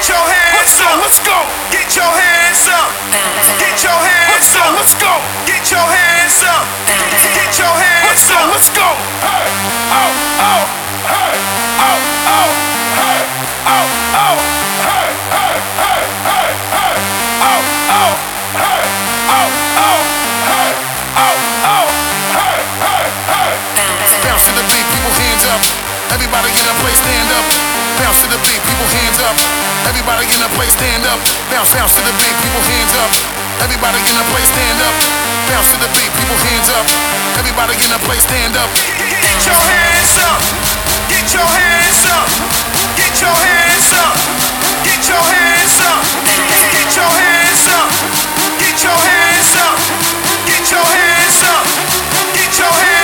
Get your hands up. Let's go. Get your hands up. Get your hands up. Let's go. Get your hands up. Get your hands up. Let's go. Hey. Oh, oh. Hey. Oh, oh. Hey. Oh, oh. Hey. Hey. Hey. Hey. Hey. Oh, oh. Hey. Oh, oh. Hey. Oh, oh. Hey. Hey. Hey. Bounce to the beat, people hands up. Everybody in up, place, stand up bounce to the beat, people hands up. Everybody in the place stand up. Bounce, bounce to the beat, people hands up. Everybody in the place stand up. Bounce to the beat, people hands up. Everybody in the place stand up. Get your hands up. Get your hands up. Get your hands up. Get your hands up. Get your hands up. Get your hands up. Get your hands up. Get your hands up.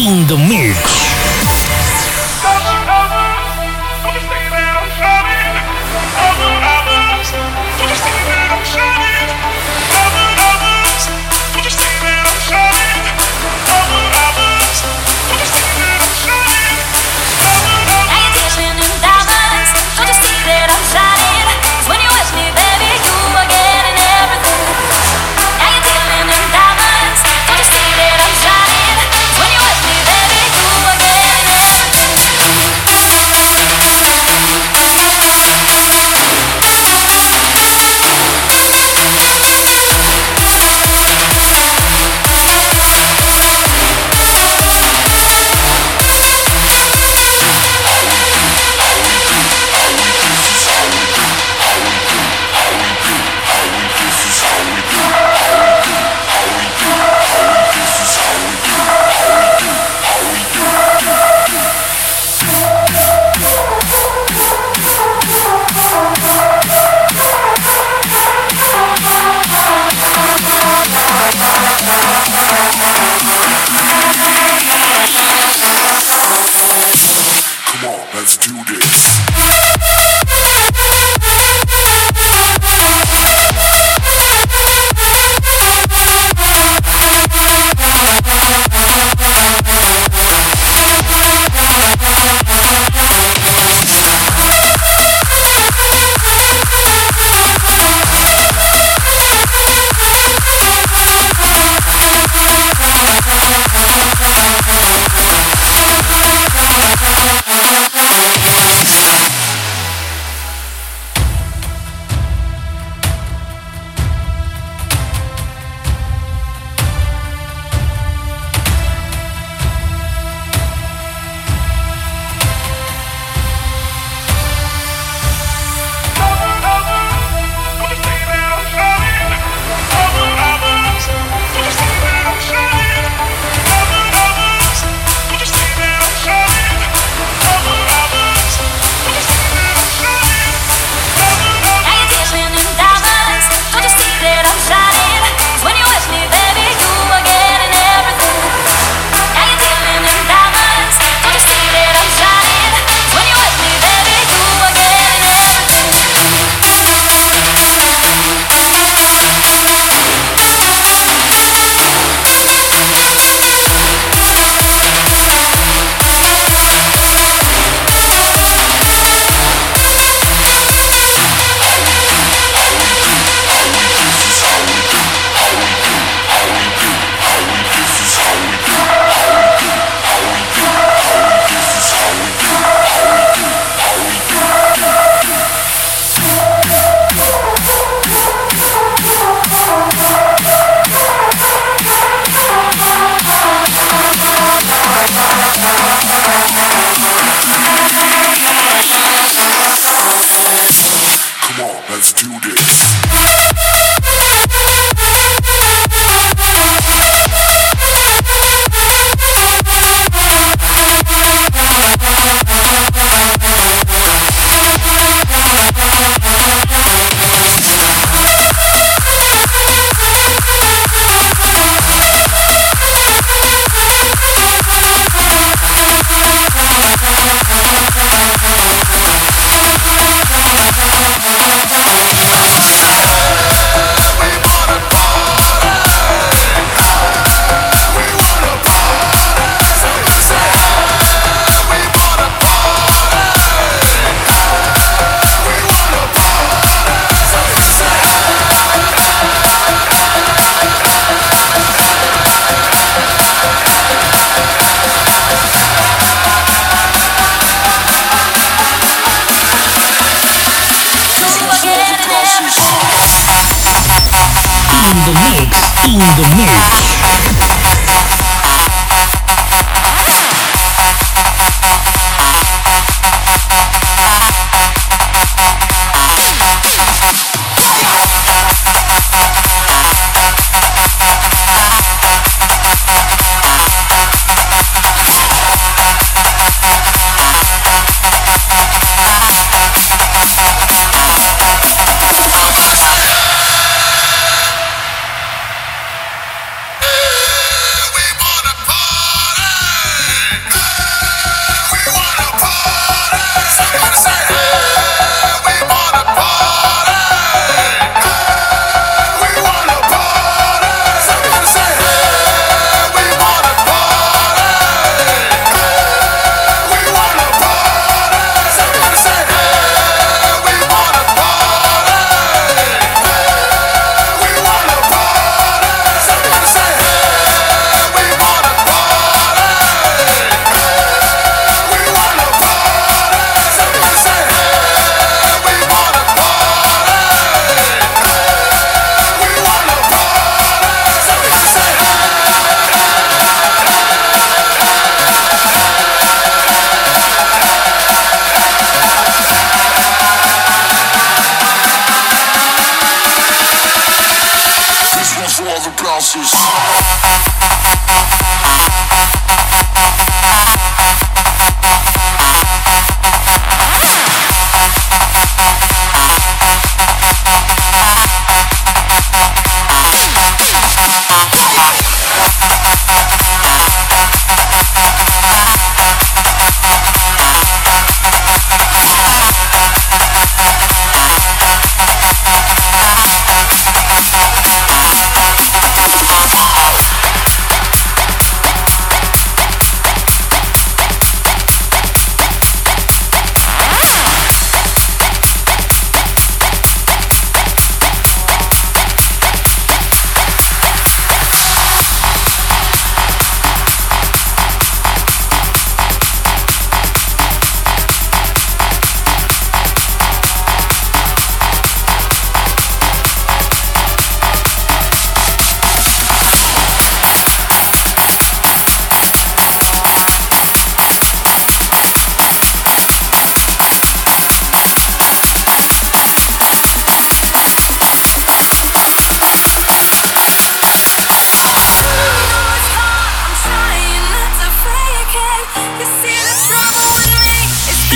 in the mix.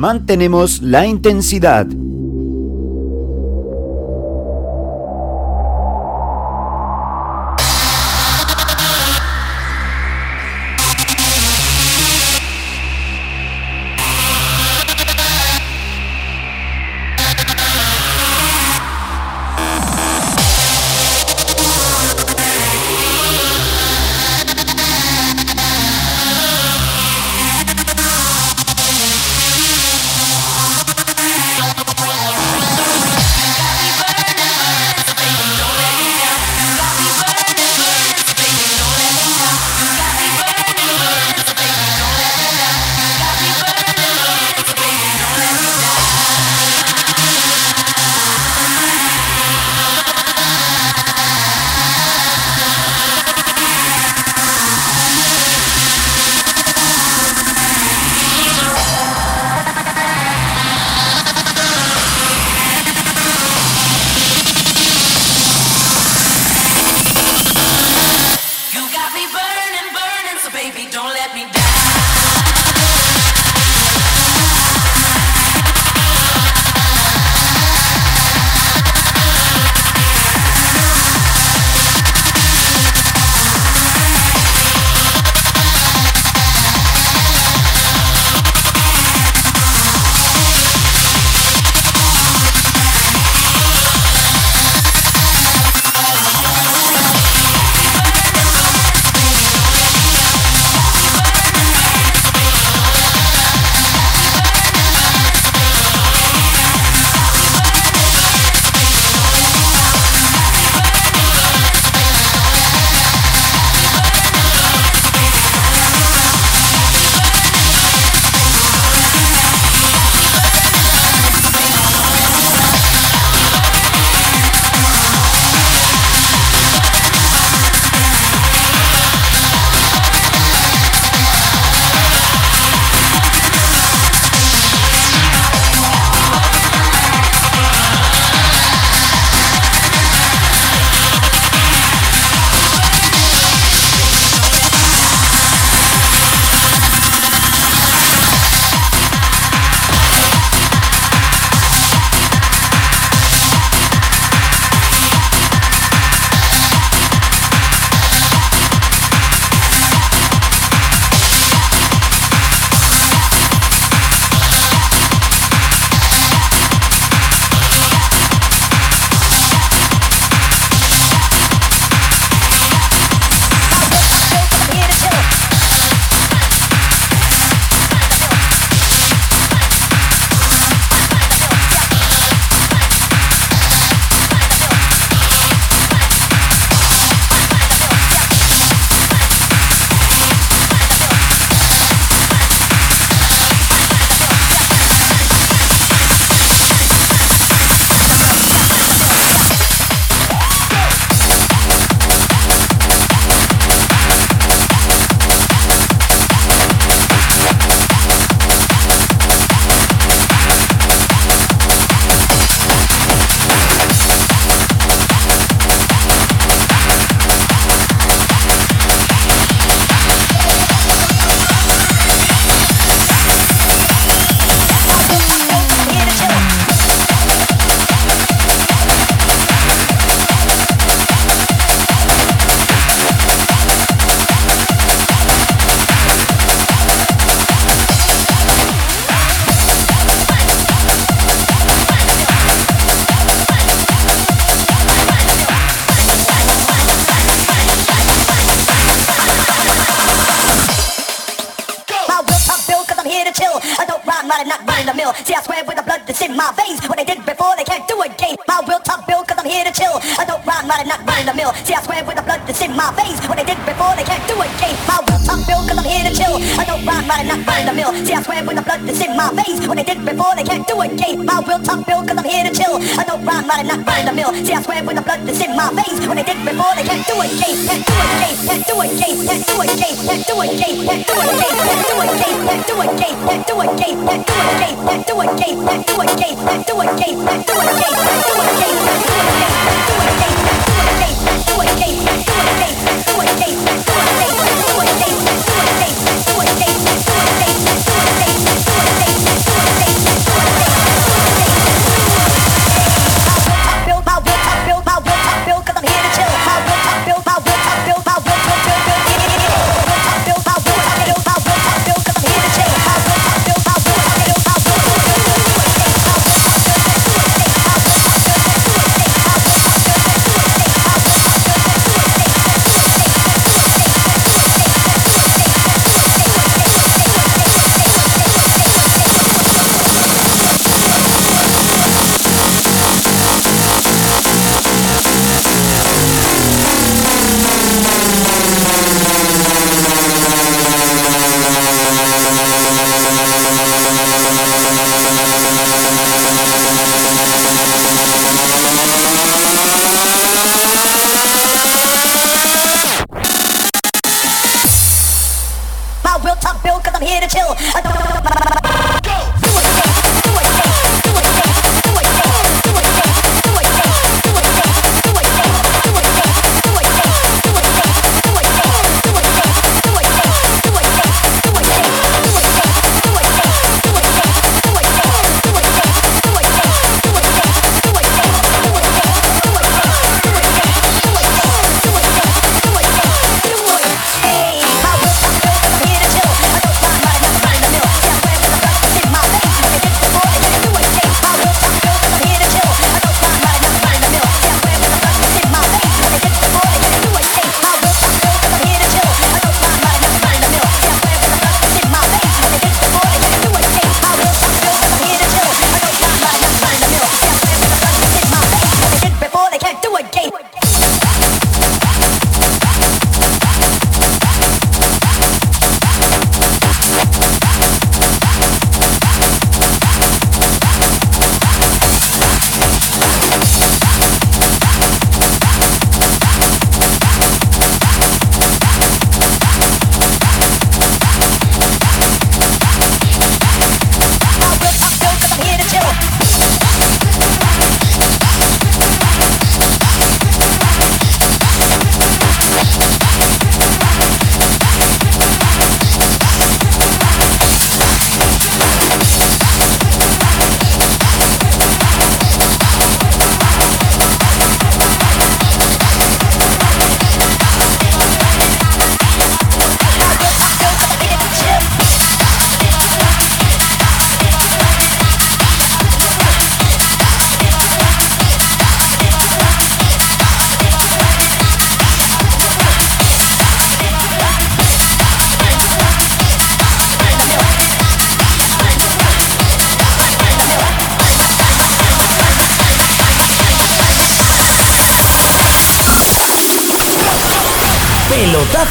Mantenemos la intensidad.